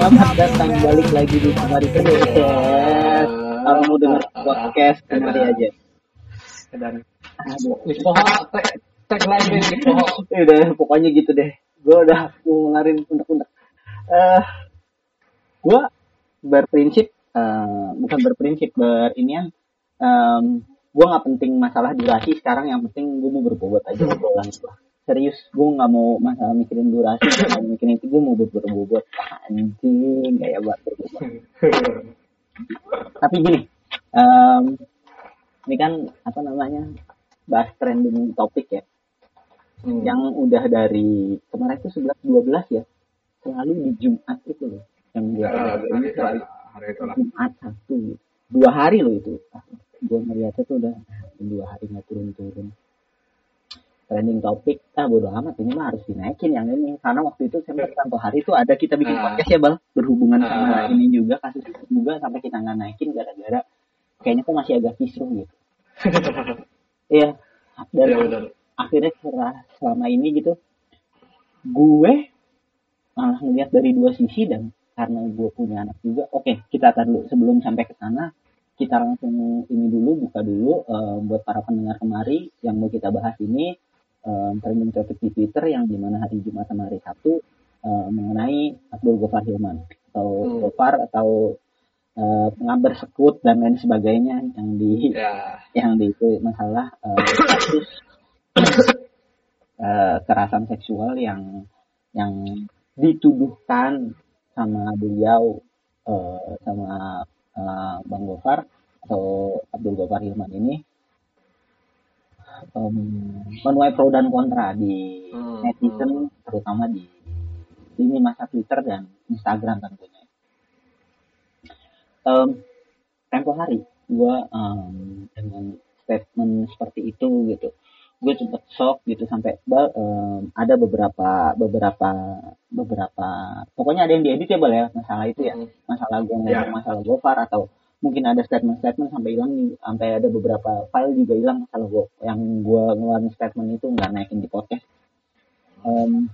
Selamat datang balik lagi di Kemari Podcast. Kalau mau dengar podcast kemari aja. dan tag udah pokoknya gitu deh. Gue udah mau ngelarin pundak-pundak. Eh, gue berprinsip eh, bukan berprinsip berinian. Um, gue nggak penting masalah durasi sekarang yang penting gue mau berbobot aja obrolan serius gue nggak mau masalah mikirin durasi nggak mikirin itu gue mau berbobot anjing kayak buat tapi gini em, ini kan apa namanya bahas trending topik ya. Hmm. yang udah dari kemarin itu 11 12 ya selalu di Jumat itu loh yang gue Ah, hari itu lah, hari itu lah Jumat satu dua hari loh itu. Gue ngeliatnya tuh udah dua hari nggak turun-turun trending topik ah bodo amat ini mah harus dinaikin yang ini. Karena waktu itu sempat satu hari itu ada kita bikin Ah. podcast ya bal. Berhubungan sama Ah. ini juga kasus juga sampai kita nggak naikin gara-gara kayaknya kok masih agak kisruh gitu. Iya. Dan ya akhirnya setelah selama ini gitu gue malah ngeliat dari dua sisi dan karena gue punya anak juga oke kita akan dulu sebelum sampai ke sana kita langsung ini dulu buka dulu eh, buat para pendengar kemari yang mau kita bahas ini eh, trending topik di Twitter yang di mana hari Jumat sama hari Sabtu eh, mengenai Abdul Gofar Hilman atau Hmm. Gofar atau eh, pengabar sekut dan lain sebagainya yang di ya yang di itu masalah eh, kasus eh, kekerasan seksual yang yang dituduhkan sama beliau eh, sama eh, Bang Gofar atau Abdul Gofar Hilman ini em, menuai pro dan kontra di Hmm, netizen terutama di ini masa Twitter dan Instagram tentunya. Em, tempo hari gue dengan statement seperti itu gitu gue cepet shock gitu sampai em, ada beberapa beberapa beberapa pokoknya ada yang diedit ya bal ya masalah itu ya Hmm. masalah gue Ya. masalah Gofar atau mungkin ada statement-statement sampai hilang sampai ada beberapa file juga hilang. Masalah gue yang gue ngeluarin statement itu nggak naikin di podcast. Em,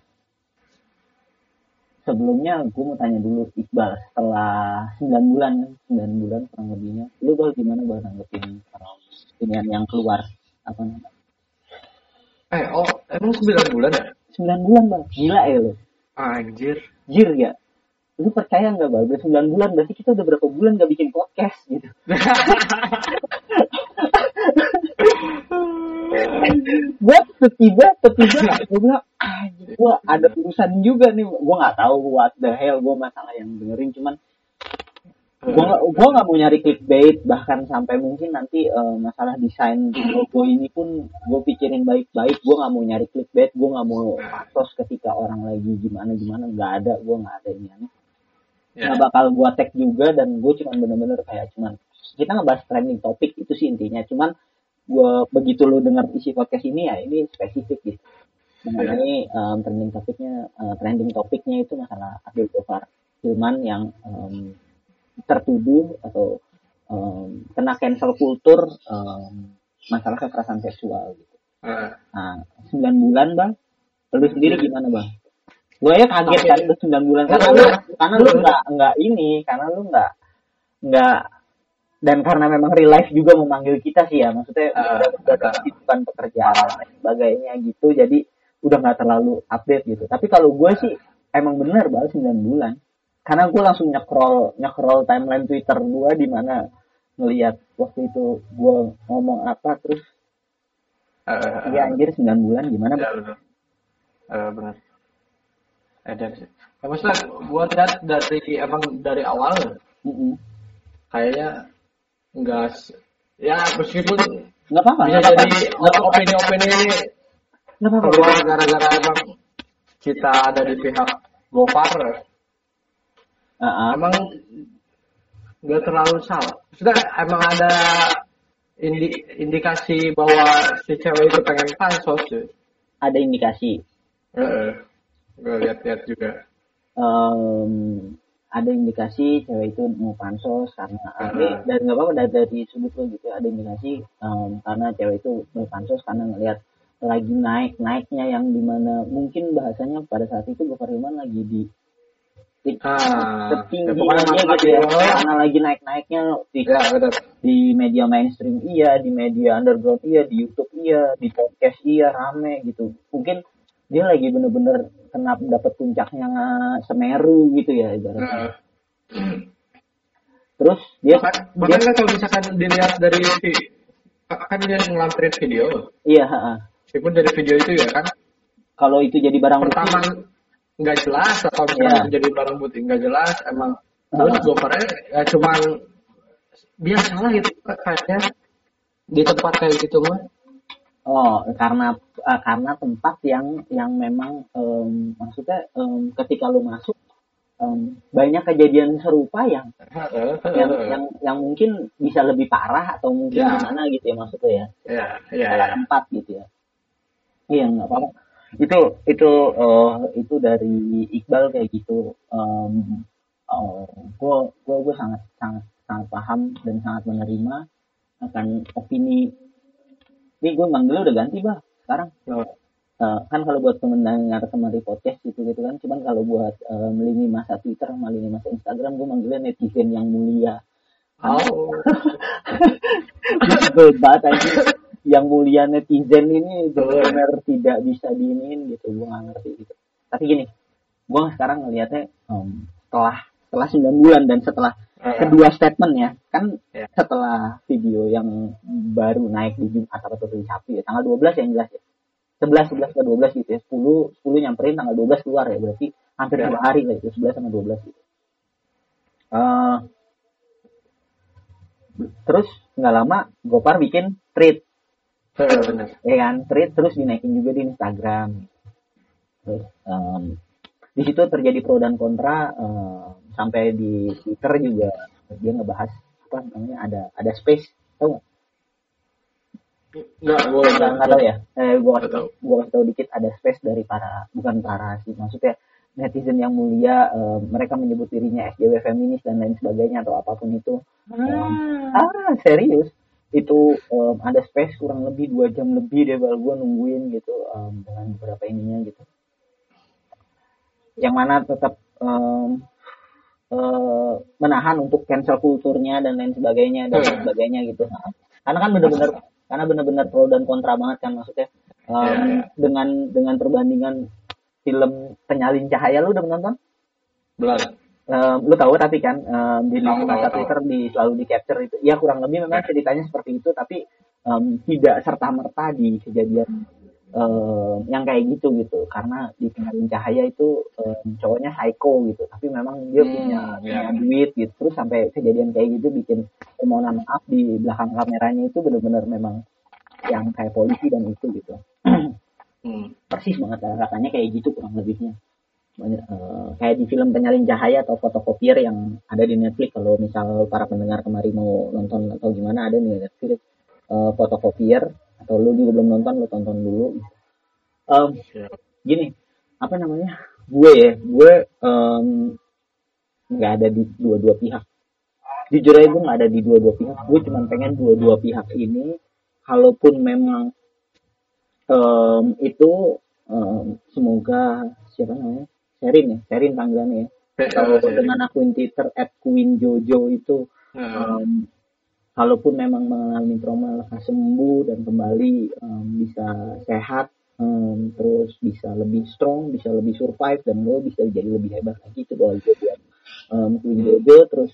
sebelumnya gue mau tanya dulu Iqbal setelah 9 bulan kan 9 bulan kurang lebihnya lu bal gimana bal nanggepin um, inian yang keluar? Apa namanya? Eh oh emang 9 bulan ya? 9 bulan bal. Gila ya lu. Anjir. Jir ya? Lu percaya nggak bal? Udah 9 bulan berarti kita udah berapa bulan nggak bikin podcast gitu. Gue tiba tiba gue bilang anjing gue ada urusan juga nih gue nggak tahu what the hell gue masalah yang dengerin cuman gue nggak gue nggak mau nyari clickbait bahkan sampai mungkin nanti eh, masalah desain logo ini pun gue pikirin baik-baik gue nggak mau nyari clickbait gue nggak mau patos ketika orang lagi gimana gimana nggak ada gue nggak ada ini aneh ya. Nggak bakal gue tag juga dan gue cuman bener-bener kayak cuman kita ngebahas trending topik itu sih intinya. Cuman gue begitu lo dengar isi podcast ini ya ini spesifik gitu. Mengenai em, trending topiknya eh, trending topiknya itu masalah Abdul Gofar Hilman yang em, tertuduh atau em, kena cancel kultur em, masalah kekerasan seksual gitu. Eh, nah 9 bulan bang. Lu sendiri gimana bang gue ya kaget kan lu 9 bulan. Karena lu karena lu nggak nggak ini karena lu nggak nggak dan karena memang real life juga memanggil kita sih ya. Maksudnya Ah, udah, udah ah. bukan pekerjaan dan sebagainya gitu jadi udah nggak terlalu update gitu. Tapi kalau gue sih emang bener baru 9 bulan. Karena gue langsung nyekrol nyekrol timeline Twitter gue di mana ngelihat waktu itu gue ngomong apa terus eh, iya anjir 9 bulan gimana ya benar Eh, benar edan sih ya, maksudnya buat lihat dari emang dari awal Mm-mm. kayaknya enggak ya meskipun nggak apa-apa bisa nggak apa-apa. jadi opini-opini nggak apa-apa keluar gara-gara emang kita ada di pihak Gopar Ah, ah. emang nggak terlalu salah sudah emang ada indi- indikasi bahwa si cewek itu pengen pansos ada indikasi Heeh. Gue lihat-lihat juga em, ada indikasi cewek itu mau pansos karena Ah. ini dan nggak apa-apa dari, dari sudut lo gitu ada indikasi em, karena cewek itu mau pansos karena ngelihat lagi naik naiknya yang di mana mungkin bahasanya pada saat itu Gofar Hilman lagi di Ah, ya, setingginya pokoknya gitu ya ya. karena lagi naik naiknya di, Ya, di media mainstream iya di media underground iya di YouTube iya di podcast iya rame gitu mungkin dia lagi bener-bener kena dapat puncaknya Semeru gitu ya ibaratnya. Nah, terus dia bahkan, bahkan kan kalau misalkan dilihat dari kan dia ngelampirin video. Iya meskipun dari video itu ya kan kalau itu jadi barang pertama nggak jelas atau misalkan itu jadi barang bukti nggak jelas emang terus goparnya ya cuman biasa lah gitu kayaknya di tempat kayak gitu mah Oh, karena eh, karena tempat yang yang memang em, maksudnya em, ketika lu masuk em, banyak kejadian serupa yang yang yang yang mungkin bisa lebih parah atau mungkin Ya. gimana gitu ya maksudnya ya. ya Salah ya tempat gitu ya. Iya nggak apa-apa. Itu itu eh, itu dari Iqbal kayak gitu. Um, gue gue gue sangat sangat sangat paham dan sangat menerima akan opini. Ini gue manggilnya udah ganti bah sekarang. Oh, Eh, kan kalau buat pendengar kemari podcast gitu gitu kan. Cuman kalau buat eh, lini masa Twitter sama lini masa Instagram gue manggilnya netizen yang mulia. Oh. Gue banget aja. Yang mulia netizen ini benar tidak bisa diinin gitu. Gue gak ngerti gitu. Tapi gini gue sekarang ngelihatnya em, setelah setelah 9 bulan dan setelah kedua statement ya kan Ya. setelah video yang baru naik di Jumat atau di Sabtu ya tanggal 12 yang jelas ya 11 11 ke 12 gitu ya 10 10 nyamperin tanggal 12 keluar ya berarti hampir Ya. dua hari lah itu 11 sama 12 gitu Eh, terus nggak lama Gopar bikin tweet Benar, benar. ya kan tweet terus dinaikin juga di Instagram terus em, di situ terjadi pro dan kontra em, sampai di Twitter juga dia ngebahas apa namanya ada ada space. Tau nggak? Nggak, gue nggak nggak tahu ya. eh gua Nggak tahu. gua kasih tahu dikit ada space dari para bukan para sih maksudnya netizen yang mulia em, mereka menyebut dirinya SJW feminis dan lain sebagainya atau apa pun itu. Ah serius? Itu em, ada space kurang lebih dua jam lebih deh bal gue nungguin gitu em, dengan beberapa ininya gitu. Yang mana tetap em, menahan untuk cancel kulturnya dan lain sebagainya dan lain Hmm. sebagainya gitu karena kan bener-bener karena bener-bener pro dan kontra banget kan maksudnya em, Ya, ya. dengan dengan perbandingan film penyalin cahaya lu udah menonton Belum. Um, lu tahu tapi kan um, di lini tahu, masa tahu. Twitter di selalu di capture itu ya kurang lebih memang Ya. ceritanya seperti itu tapi um, tidak serta merta di kejadian um, yang kayak gitu gitu. Karena di pengalin cahaya itu um, cowoknya psycho gitu. Tapi memang dia Hmm, punya, ya. punya duit gitu. Terus sampai kejadian kayak gitu bikin permohonan maaf di belakang kameranya itu benar-benar memang yang kayak polisi dan itu gitu. Hmm. persis banget katanya kayak gitu kurang lebihnya. Banyak, eh, kayak di film penyalin cahaya atau fotokopier yang ada di Netflix. Kalau misal para pendengar kemarin mau nonton atau gimana ada di Netflix eh, fotokopier atau lu juga belum nonton lu tonton dulu. Ya. gini apa namanya? Gue ya gue nggak ada di dua-dua pihak. Jujur aja gue nggak ada di dua-dua pihak. Gue cuma pengen dua-dua pihak ini kalaupun memang em, itu em, semoga siapa namanya? Sherin ya Sherin panggilannya ya. Kalau dengan akun Twitter at Queen Jojo itu ya. Kalaupun memang mengalami trauma lekas sembuh dan kembali em, bisa sehat em, terus bisa lebih strong bisa lebih survive dan lo bisa jadi lebih hebat lagi itu doa gue buat em, Queen. Jojo terus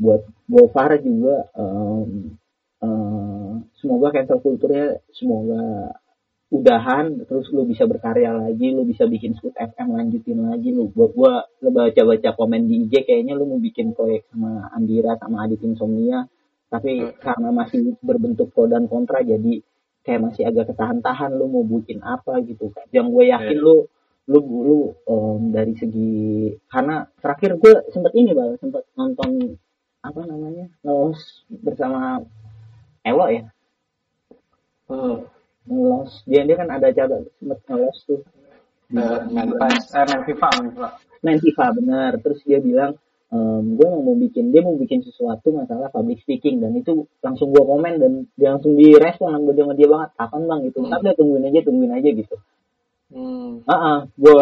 buat Gofar juga em, eh, semoga cancel kulturnya semoga udahan terus lu bisa berkarya lagi lu bisa bikin Scoot FM lanjutin lagi lu gua gua baca baca komen di IG kayaknya lu mau bikin proyek sama Andira sama Adit Insomnia tapi Hmm. karena masih berbentuk pro dan kontra jadi kayak masih agak ketahan-tahan lu mau bikin apa gitu yang gue yakin Iya. lu lu lu em, dari segi karena terakhir gue sempet ini bang sempet nonton apa namanya ngelos bersama Ewo ya Hmm. ngelos dia dia kan ada acara sempet ngelos tuh Eh, main eh, main FIFA, main FIFA. main FIFA benar terus dia bilang ehm, gue mau bikin dia mau bikin sesuatu masalah public speaking dan itu langsung gue komen dan dia langsung direspon sama dia sama dia banget. Kapan bang? Gitu. Hmm. tapi tungguin aja tungguin aja gitu. Hmm. ah gue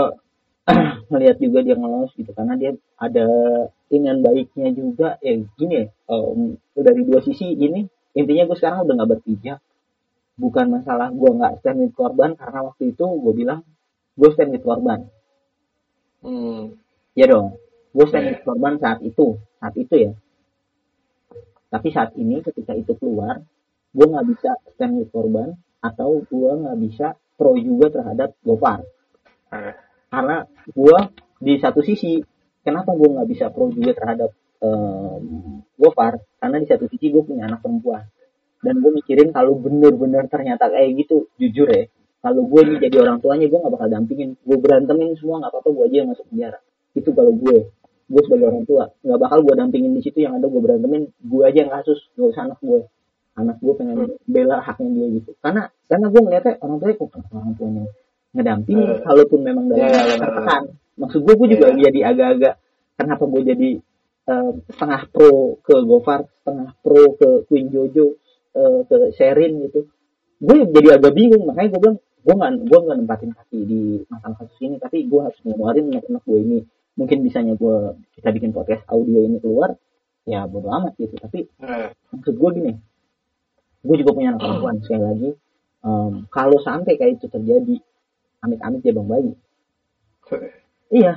ngelihat juga dia ngelos gitu. Karena dia ada dengan baiknya juga. Ya gini ya um, dari dua sisi gini intinya gue sekarang udah nggak berpijak. Bukan masalah gue nggak stand with korban karena waktu itu gue bilang gue stand with korban. Hmm. ya dong gue with korban saat itu saat itu ya. Tapi saat ini ketika itu keluar gue nggak bisa stand with korban atau gue nggak bisa pro juga terhadap Gofar. Eh, karena gue di satu sisi kenapa gue nggak bisa pro juga terhadap um, Gofar? Karena di satu sisi gue punya anak perempuan. Dan gue mikirin kalau bener-bener ternyata kayak gitu jujur ya kalau gue ini jadi orang tuanya gue nggak bakal dampingin. Gue berantemin semua nggak apa-apa gue aja yang masuk penjara. Itu kalau gue gue sebagai orang tua. Nggak bakal gue dampingin di situ yang ada gue berantemin gue aja yang kasus. Gak usah anak gue. Anak gue pengen bela haknya dia gitu. Karena karena gue ngeliatnya orang tuanya kok orang tuanya ngedampingin Eh, kalaupun memang dalam iya, iya, benar, tertekan. Maksud gue gue juga jadi agak-agak kenapa gue jadi eh, setengah pro ke Gofar setengah pro ke Queen Jojo eh, ke Sherin gitu. Gue jadi agak bingung makanya gue bilang gue nggak gue nggak nempatin kaki di masalah kasus ini tapi gue harus ngeluarin anak-anak gue ini mungkin bisanya gue kita bikin podcast audio ini keluar. Ya bodo amat gitu. Tapi eh, maksud gue gini. Gue juga punya anak perempuan sekali lagi. Em, kalau sampai kayak itu terjadi amit-amit ya bang bayi. Iya.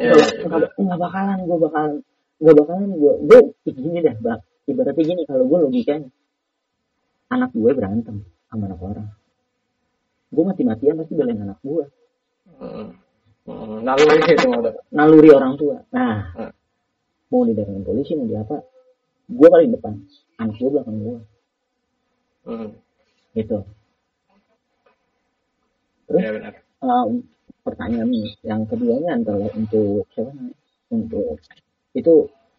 Iya, nggak nggak bakalan gue bakalan nggak bakalan gue gue gini deh bang. Ibaratnya gini kalau gue logikanya. Anak gue berantem sama anak orang. Gue mati-matian pasti belain anak gue Hmm. Hmm. Naluri itu udah. naluri orang tua nah Hmm. mau didatengin polisi mau di apa gue paling depan anak gue belakang gue Hmm. gitu terus Iya benar. um, pertanyaan yang keduanya adalah untuk siapa namanya? untuk itu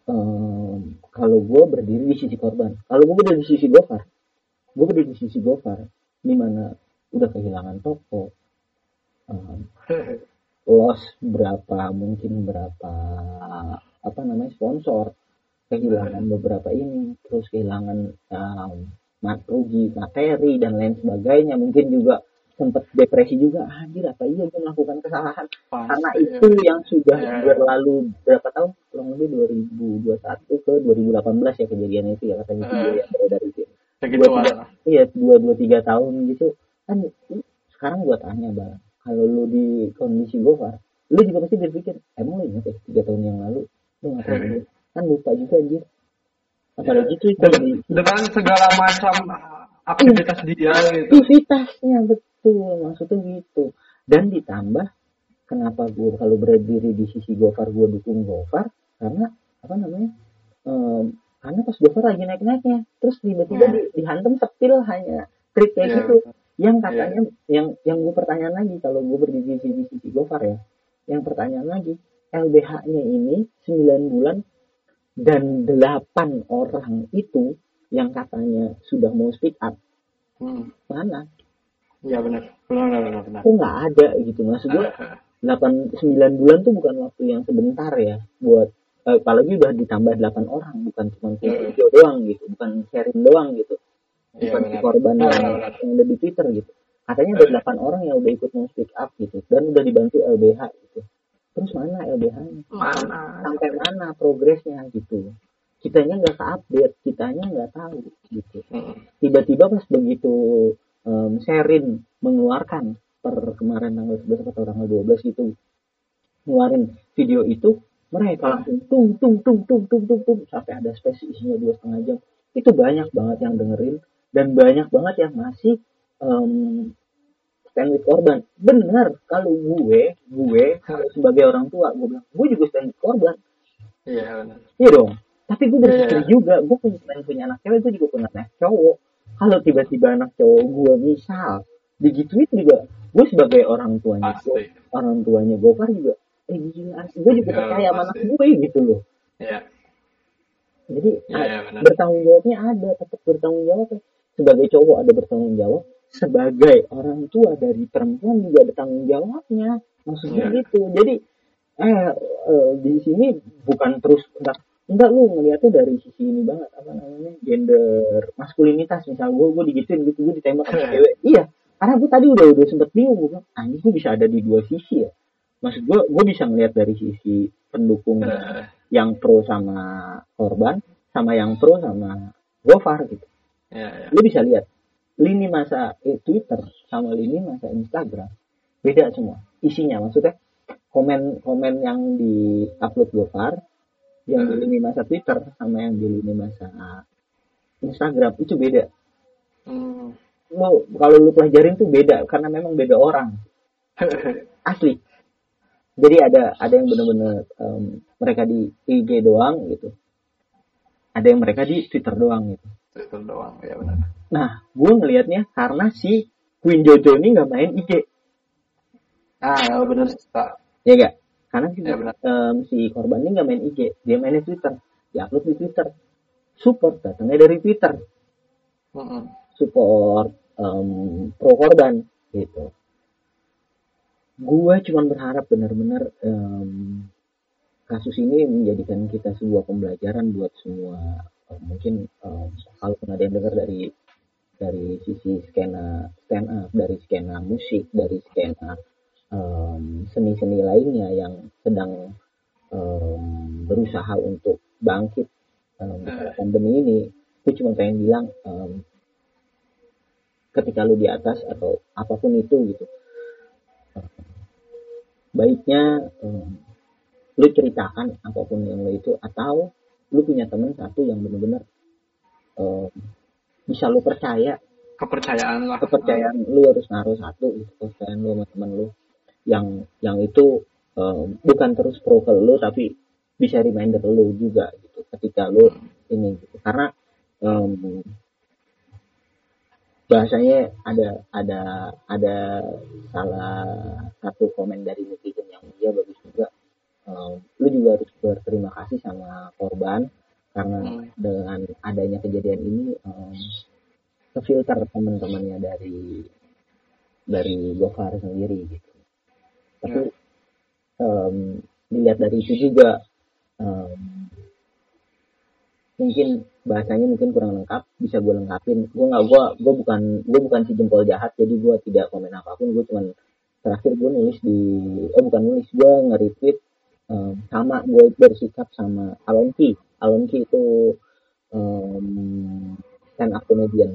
um, kalau gue berdiri di sisi korban kalau gue berdiri di sisi Gofar gue berdiri di sisi Gofar di mana udah kehilangan toko um, loss berapa mungkin berapa apa namanya sponsor. Kehilangan beberapa ini terus kehilangan um, rugi materi dan lain sebagainya. Mungkin juga sempat depresi juga anjir apa iya gue melakukan kesalahan? Karena itu yang sudah iya. berlalu berapa tahun? Kurang lebih 2021 ke 2018 ya kejadian itu ya katanya. Video Eh. yang beredar itu. Dua, iya dua dua tiga tahun gitu. Kan sekarang gua tanya bang kalau lu di kondisi Gofar lu juga pasti berpikir emang lu ingat ya tiga tahun yang lalu lu ngapain dulu kan lupa juga anjir. Apalagi itu itu Dengan, segala macam aktivitas dia gitu. aktivitasnya betul. Maksudnya gitu. Dan ditambah kenapa gue kalau berdiri di sisi Gofar gue dukung Gofar karena apa namanya em, karena pas Gofar lagi naik naiknya terus tiba-tiba Hmm. di, dihantam sepil hanya. Trik kayak Iya. gitu yang katanya yang yang gue pertanyaan lagi kalau gue berdiri di sisi, Gofar ya yang pertanyaan lagi LBH-nya ini 9 bulan dan 8 orang itu yang katanya sudah mau speak up Hmm. mana Iya benar. Benar benar benar. benar. kok nggak ada gitu maksud gue 8 9 bulan tuh bukan waktu yang sebentar ya buat eh, apalagi udah ditambah 8 orang bukan cuma video doang gitu bukan sharing doang gitu Iya bukan si benar. korban Benar, yang, yang ada di Twitter gitu. Katanya ada 8 orang yang udah ikut mau speak up gitu dan udah dibantu LBH gitu. Terus mana LBH-nya Mana? sampai mana progresnya gitu? Kitanya nggak update kitanya nggak tahu gitu. Hmm. tiba-tiba pas begitu um, Sherin mengeluarkan per kemarin tanggal 11 atau tanggal 12 itu ngeluarin video itu mereka langsung tung tung tung tung tung tung tung sampai ada space isinya dua setengah jam. Itu banyak banget yang dengerin dan banyak banget yang masih um, stand with korban benar kalau gue gue kalau sebagai orang tua gue bilang gue juga stand with korban Iya benar. Iya dong. Tapi gue berpikir Iya. juga, gue punya selain punya anak cewek, gue juga punya anak cowok. Kalau tiba-tiba anak cowok gue misal digituin juga, gue sebagai orang tuanya, Pasti. orang tuanya Gofar juga, eh gila, gue juga Iya, percaya sama anak gue gitu loh. Iya. Jadi a- iya, bertanggung jawabnya ada, tetap bertanggung jawab. Sebagai cowok ada bertanggung jawab, sebagai orang tua dari perempuan juga ada tanggung jawabnya. Maksudnya Iya. gitu. Jadi eh, eh, di sini bukan terus enggak enggak lu ngeliatnya dari sisi ini banget apa namanya gender maskulinitas. Misal gue gue digituin gitu gue ditembak sama cewek. Iya karena gue tadi udah udah sempet bingung. Gue bilang anjing gue bisa ada di dua sisi ya? Maksud gue gue bisa melihat dari sisi pendukung Eh, yang pro sama korban sama yang pro sama Gofar gitu ya, ya. lu bisa lihat lini masa eh, Twitter sama lini masa Instagram beda semua isinya maksudnya komen komen yang di upload Gofar yang di Hmm. lini masa Twitter sama yang di lini masa Instagram itu beda Hmm. lu kalau lu pelajarin tuh beda karena memang beda orang asli jadi ada ada yang benar-benar em, mereka di IG doang gitu ada yang mereka di Twitter doang gitu Itu doang, ya benar. nah gue ngelihatnya karena si Queen Jojo ini nggak main IG Ah, ya benar, Pak. ya gak karena si, Ya, em, si korban ini nggak main IG dia mainnya Twitter dia upload di Twitter support datangnya dari Twitter Mm-mm. support em, pro korban gitu. Gue cuman berharap benar-benar em, kasus ini menjadikan kita sebuah pembelajaran buat semua. Mungkin em, kalau pernah ada yang dengar dari dari sisi skena stand up, dari skena musik, dari skena em, seni-seni lainnya yang sedang em, berusaha untuk bangkit kala pandemi ini, gue cuma pengen bilang em, ketika lu di atas atau apa pun itu gitu baiknya em, lu ceritakan apa pun yang lu itu atau lu punya temen satu yang benar-benar em, bisa lu percaya. Kepercayaan lah. kepercayaan lu harus naruh satu gitu kepercayaan lu sama temen lu. Yang yang itu em, bukan terus pro ke lu tapi bisa reminder lu juga gitu ketika lu ini gitu. Karena em, bahasanya ada ada ada salah satu komen dari netizen yang dia bagus juga Em, lu juga harus berterima kasih sama korban karena Hmm. dengan adanya kejadian ini em, kefilter teman-temannya dari dari Gofar sendiri gitu. Tapi em, dilihat dari itu juga em, mungkin bahasanya mungkin kurang lengkap bisa gue lengkapin. Gue nggak gue gue bukan gue bukan si jempol jahat jadi gue tidak komen apa pun. Gue cuman terakhir gue nulis di oh bukan nulis gue nge-retweet em, sama gue bersikap sama Alonki Alonki itu em, stand up comedian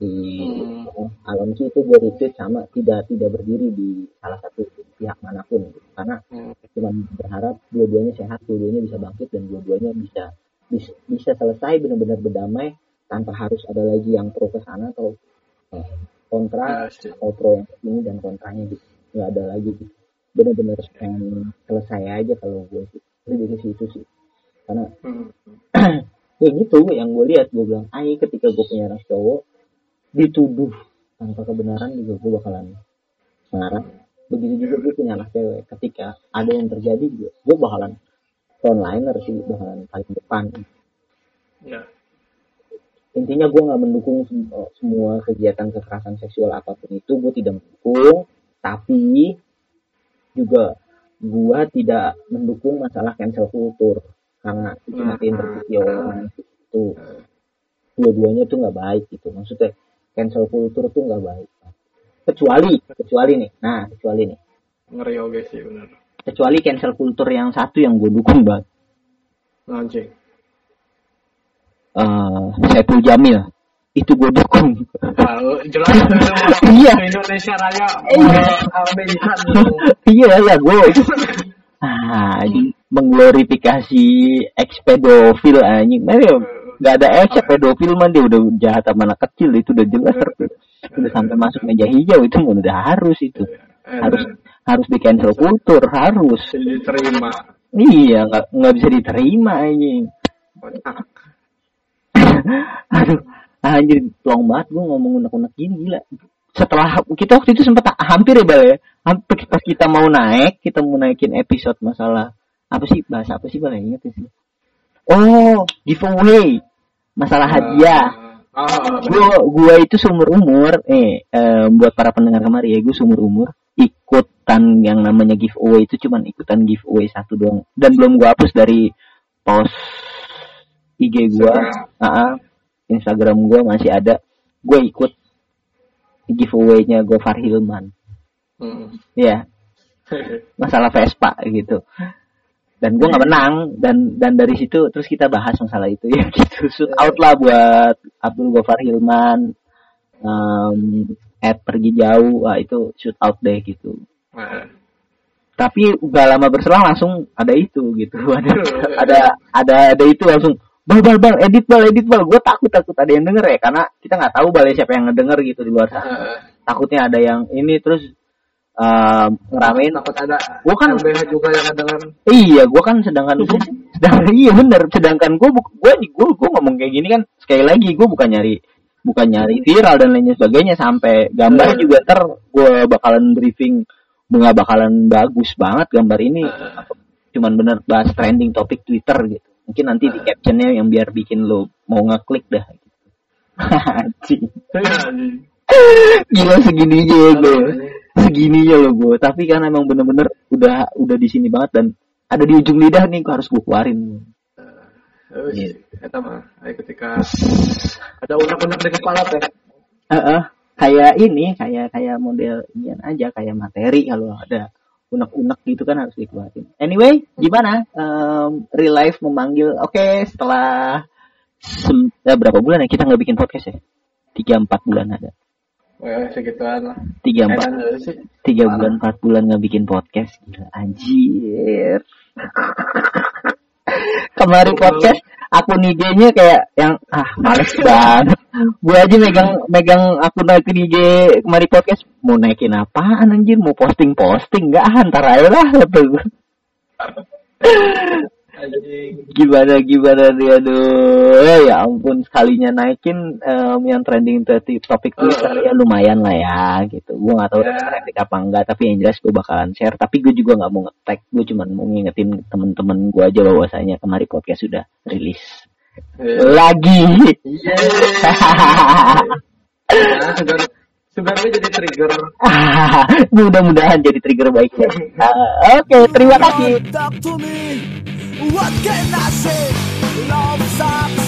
di Hmm. eh, Alonki itu gue retweet sama tidak tidak berdiri di salah satu pihak mana pun gitu. karena Hmm. cuman berharap dua-duanya sehat, dua-duanya bisa bangkit dan dua-duanya bisa bisa, bisa selesai benar-benar berdamai tanpa harus ada lagi yang pro ke sana atau eh, kontra sih. atau pro yang ke sini dan kontranya gitu nggak ada lagi gitu benar-benar pengen selesai aja kalau gue sih. Lebih ke situ sih. Karena ya gitu yang gue lihat gue bilang ay ketika gue punya anak cowok dituduh tanpa kebenaran juga gue bakalan marah begitu juga gue punya anak cewek ketika ada yang terjadi juga gue bakalan frontliner sih bakalan paling depan. Ya. intinya gue nggak mendukung eh, semua kegiatan kekerasan seksual apa pun itu gue tidak mendukung tapi juga gue tidak mendukung masalah cancel culture karena itu nanti intervensi orang itu. Dua-duanya tuh nggak baik gitu. Maksudnya cancel culture tuh nggak baik. Kecuali kecuali nih. Nah kecuali nih. Ngeri oke sih benar. kecuali cancel culture yang satu yang gue dukung banget Anjing. eh Saiful Jamil itu gue dukung jelas itu orang Iya. Indonesia Raya Iya. iya ya gue ah anjing mengglorifikasi ex pedofil anjing. Mana nggak ada ex pedofil man dia udah jahat sama anak kecil itu udah jelas. Udah sampai masuk meja hijau itu udah harus itu. Harus harus di cancel kultur harus. Diterima. iya nggak nggak bisa diterima anjing. Kocak. aduh anjir plong banget gue ngomong unek-unek gini gila. Setelah kita waktu itu sempat hampir ya bal ya. Hampir pas kita mau naik kita mau naikin episode masalah apa sih bahasa apa sih bal ya? Ingat ya sih? Oh giveaway. Masalah hadiah. Ah, gua gua itu seumur umur eh eh, buat para pendengar kemarin ya gue seumur umur ikutan yang namanya giveaway itu cuman ikutan giveaway satu doang. Dan belum gua hapus dari post IG gua. Ah, ah. Instagram gua masih ada. Gue ikut giveaway-nya Gofar Hilman. Hmm. ya masalah Vespa gitu. Dan gue nggak menang dan dan dari situ terus kita bahas masalah itu ya gitu. Shoot out lah buat Abdul Gofar Hilman um, Ed pergi jauh wah itu shoot out deh gitu. Nah, tapi gak lama berselang langsung ada itu gitu. Ada ada ada ada itu langsung bal bal bal edit bal edit bal gue takut takut ada yang denger ya karena kita nggak tahu balai siapa yang ngedenger gitu di luar sana. Takutnya ada yang ini terus um, ngeramein. Takut ada. Gua kan- LBH juga yang dengar. iya gue kan sedangkan sedangkan iya bener. Sedangkan gue gue gue gue ngomong kayak gini kan sekali lagi gue bukan nyari bukan nyari viral dan lain sebagainya. Sampai gambar Hmm. juga ter gue bakalan briefing nggak bakalan bagus banget gambar ini. Hmm. cuman bener bahas trending topik Twitter gitu mungkin nanti di captionnya yang biar bikin lo mau ngeklik dah. Gitu. Anjing. gila segininya ya gue segininya lo gue tapi kan emang bener-bener udah udah di sini banget dan ada di ujung lidah nih gue harus gue keluarin. Eta mah. Ketika ada unek-unek di kepala teh. Heeh, kayak ini kayak kayak model inian aja kayak materi kalau ada unek-unek gitu kan harus dikeluarin anyway gimana? Em, real life memanggil. Oke setelah sem- ya, berapa bulan ya? Kita nggak bikin podcast ya? Tiga empat bulan ada. Wah, segituan lah. tiga empat. dulu sih. tiga bulan empat bulan nggak bikin podcast gila anjir kemarin podcast akun IG-nya kayak yang ah males banget. Gue aja megang megang akun akun IG kemarin podcast. Mau naikin apaan anjir? Mau posting posting nggak ah, ntar aja lah kata gue. Gimana gimana dia aduh ya ampun sekalinya naikin em, yang trending topik topik Twitter ya lumayan lah ya gitu gue nggak tahu Ya. trending apa enggak tapi yang jelas gue bakalan share tapi gue juga nggak mau nge-tag gue cuma mau ngingetin temen-temen gue aja bahwasanya kemarin podcast sudah rilis Iya. lagi. Nah, sudah sebenarnya jadi trigger. mudah-mudahan jadi trigger baik ya. Ah, oke terima kasih. What can I say? Love's up.